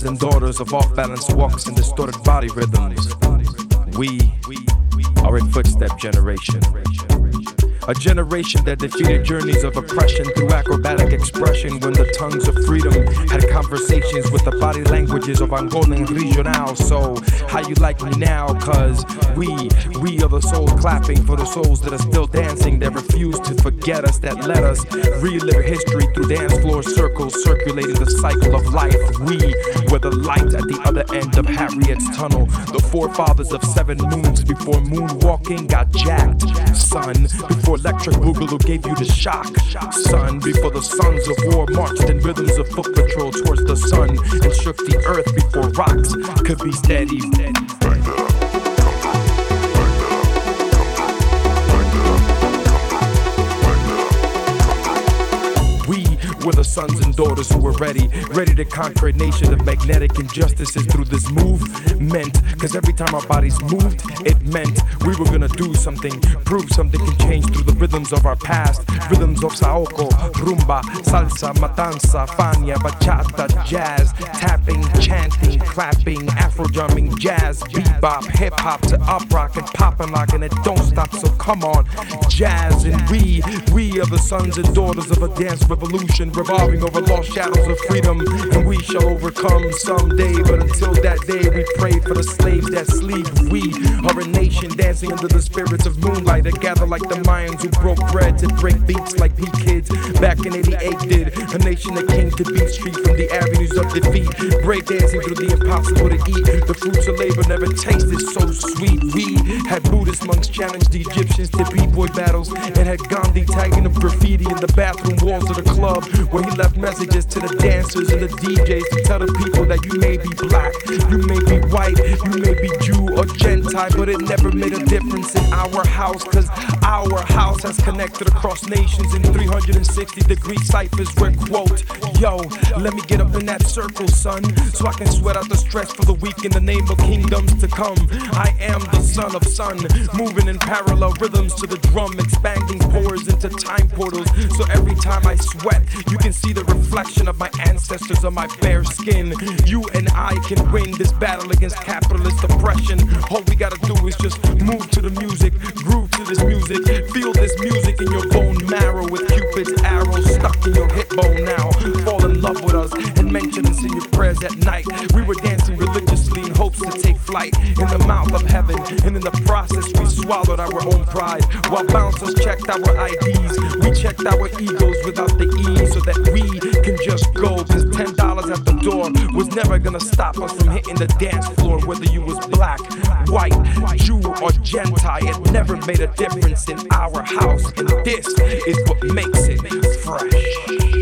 sons and daughters of off balance walks and distorted body rhythms. We are a footstep generation. A generation that defeated journeys of oppression through acrobatic expression when the tongues of freedom had conversations with the body languages of Angolan regional. So, how you like me now? Cause we, we are the souls clapping for the souls that are still dancing, that refuse to forget us, that let us relive history through dance floor circles, circulating the cycle of life. We were the light at the other end of Harriet's tunnel, the forefathers of seven moons before moonwalking got jacked. Sun, before electric boogaloo gave you the shock. Sun, before the sons of war marched in rhythms of foot patrol towards the sun and shook the earth before rocks could be steady. We're the sons and daughters who were ready, ready to conquer a nation of magnetic injustices through this movement. Cause every time our bodies moved, it meant we were gonna do something, prove something can change through the rhythms of our past. Rhythms of saoko, rumba, salsa, matanza, fania, bachata, jazz, tapping, chanting, clapping, afro drumming, jazz, bebop, hip hop to up rock and pop and lock, and it don't stop. So come on, jazz and we, we are the sons and daughters of a dance revolution revolving over lost shadows of freedom, and we shall overcome someday. But until that day, we pray for the slaves that sleep. We are a nation dancing under the spirits of moonlight that gather like the Mayans who broke bread to break beats like P Kids back in 88 did. A nation that came to beat street from the avenues of defeat, break dancing through the impossible to eat. The fruits of labor never tasted so sweet. We had Buddhist monks challenge the Egyptians to b-boy battles, and had Gandhi tagging up graffiti in the bathroom walls of the club where he left messages to the dancers and the DJs to tell the people that you may be black, you may be white, you may be Jew or Gentile, but it never made a difference in our house, cause our house has connected across nations in 360 degree ciphers where quote, yo, let me get up in that circle, son, so I can sweat out the stress for the week in the name of kingdoms to come. I am the son of sun, moving in parallel rhythms to the drum, expanding pores into time portals. So every time I sweat, you can see the reflection of my ancestors on my bare skin. You and I can win this battle against capitalist oppression. All we gotta do is just move to the music, groove to this music, feel this music in your bone marrow with Cupid's arrow stuck in your hip bone now. Fall in love with us and mention us in your prayers at night. We were dancing religiously in hopes to take flight in the mouth of heaven, and in the process we swallowed our own pride. While bouncers checked our IDs, we checked our egos without the E that we can just go. Cause ten dollars at the door was never gonna stop us from hitting the dance floor, whether you was black, white, Jew, or Gentile. It never made a difference in our house, and this is what makes it fresh.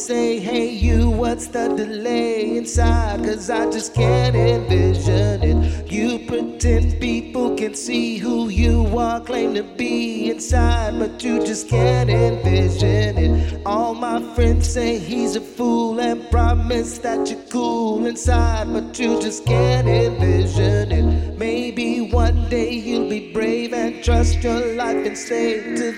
say, hey, you, what's the delay inside? Cause I just can't envision it. You pretend people can see who you are, claim to be inside, but you just can't envision it. All my friends say he's a fool and promise that you're cool inside, but you just can't envision it. Maybe one day you'll be brave and trust your life and say to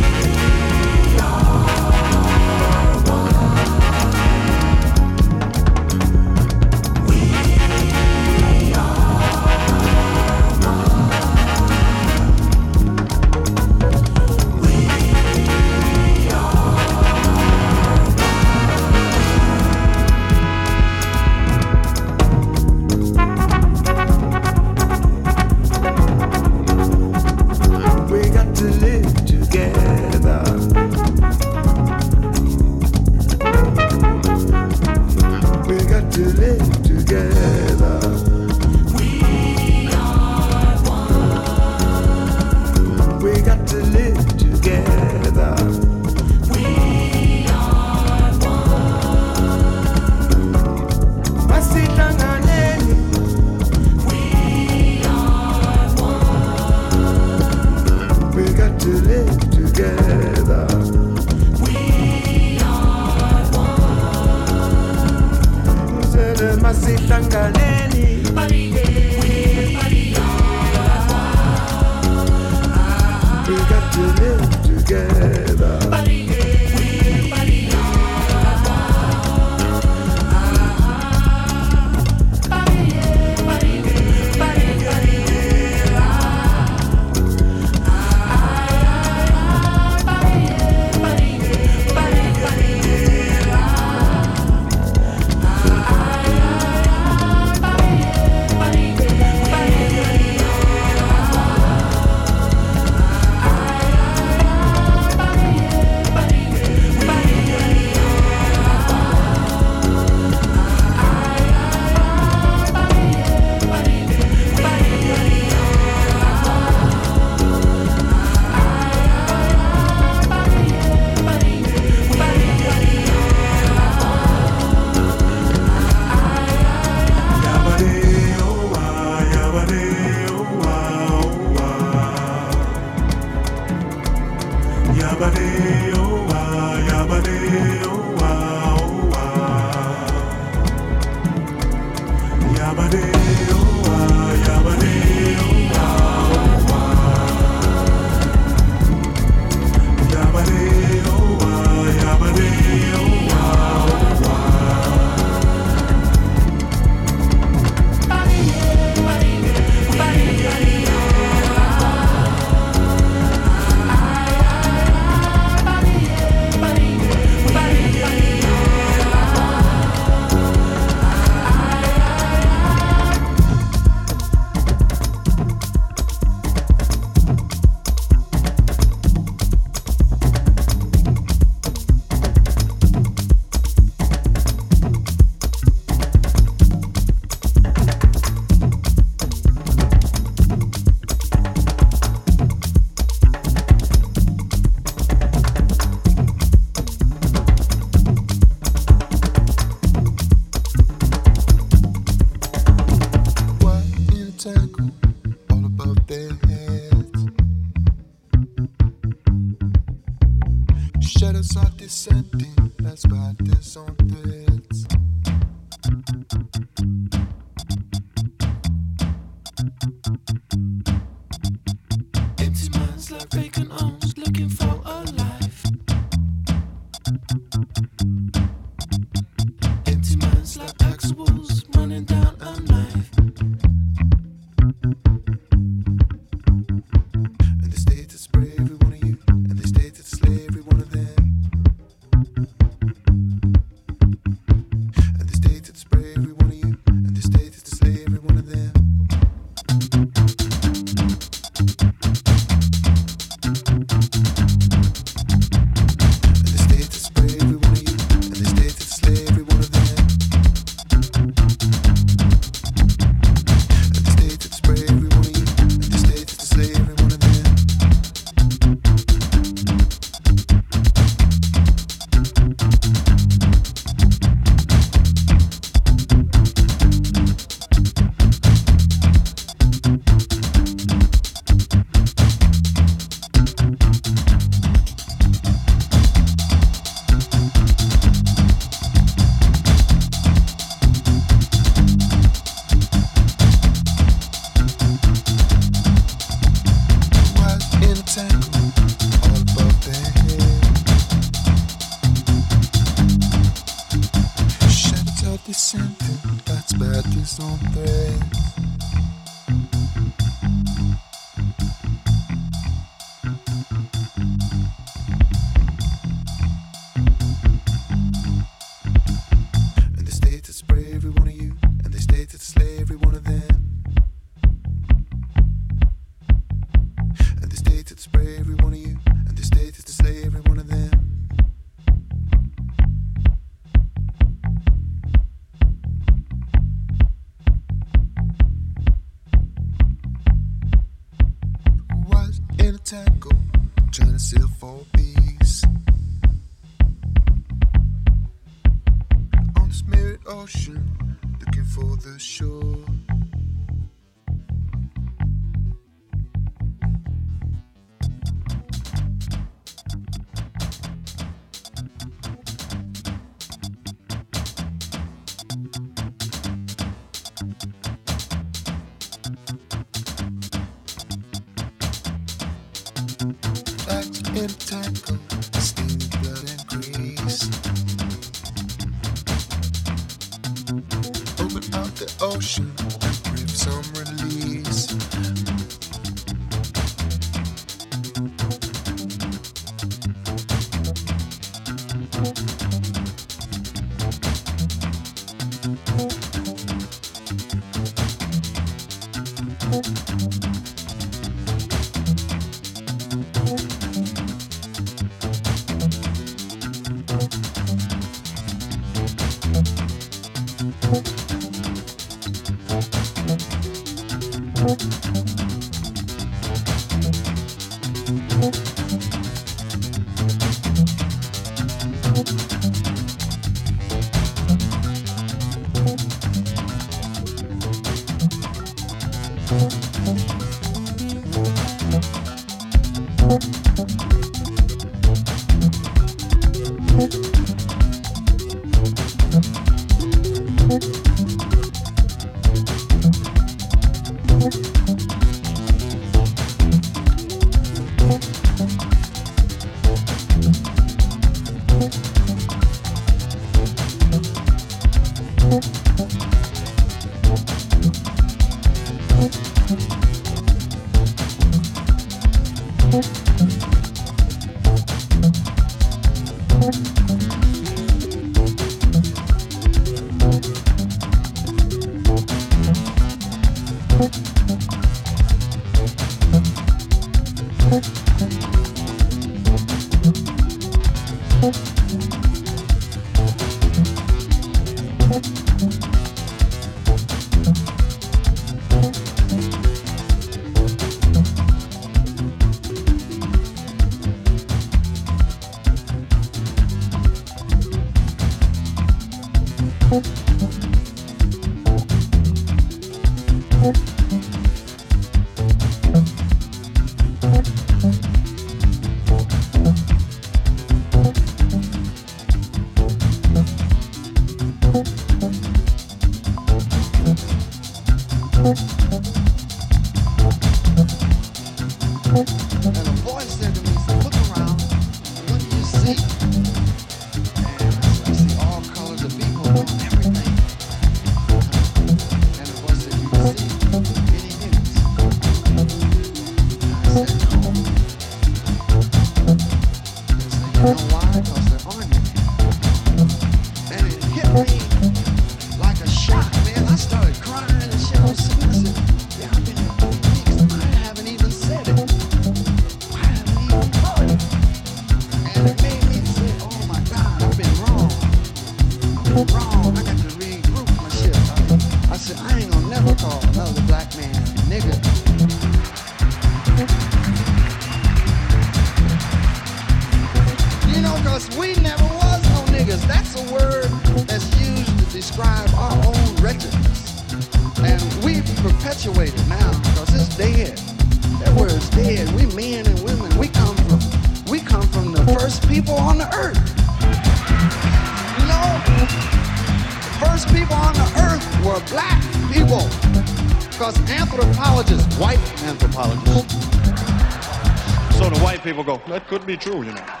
That could be true, you know.